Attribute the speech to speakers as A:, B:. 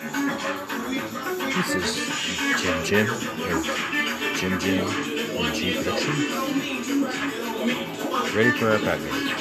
A: This is Jim Jim or Jim Jim and G Production. Ready for our podcast.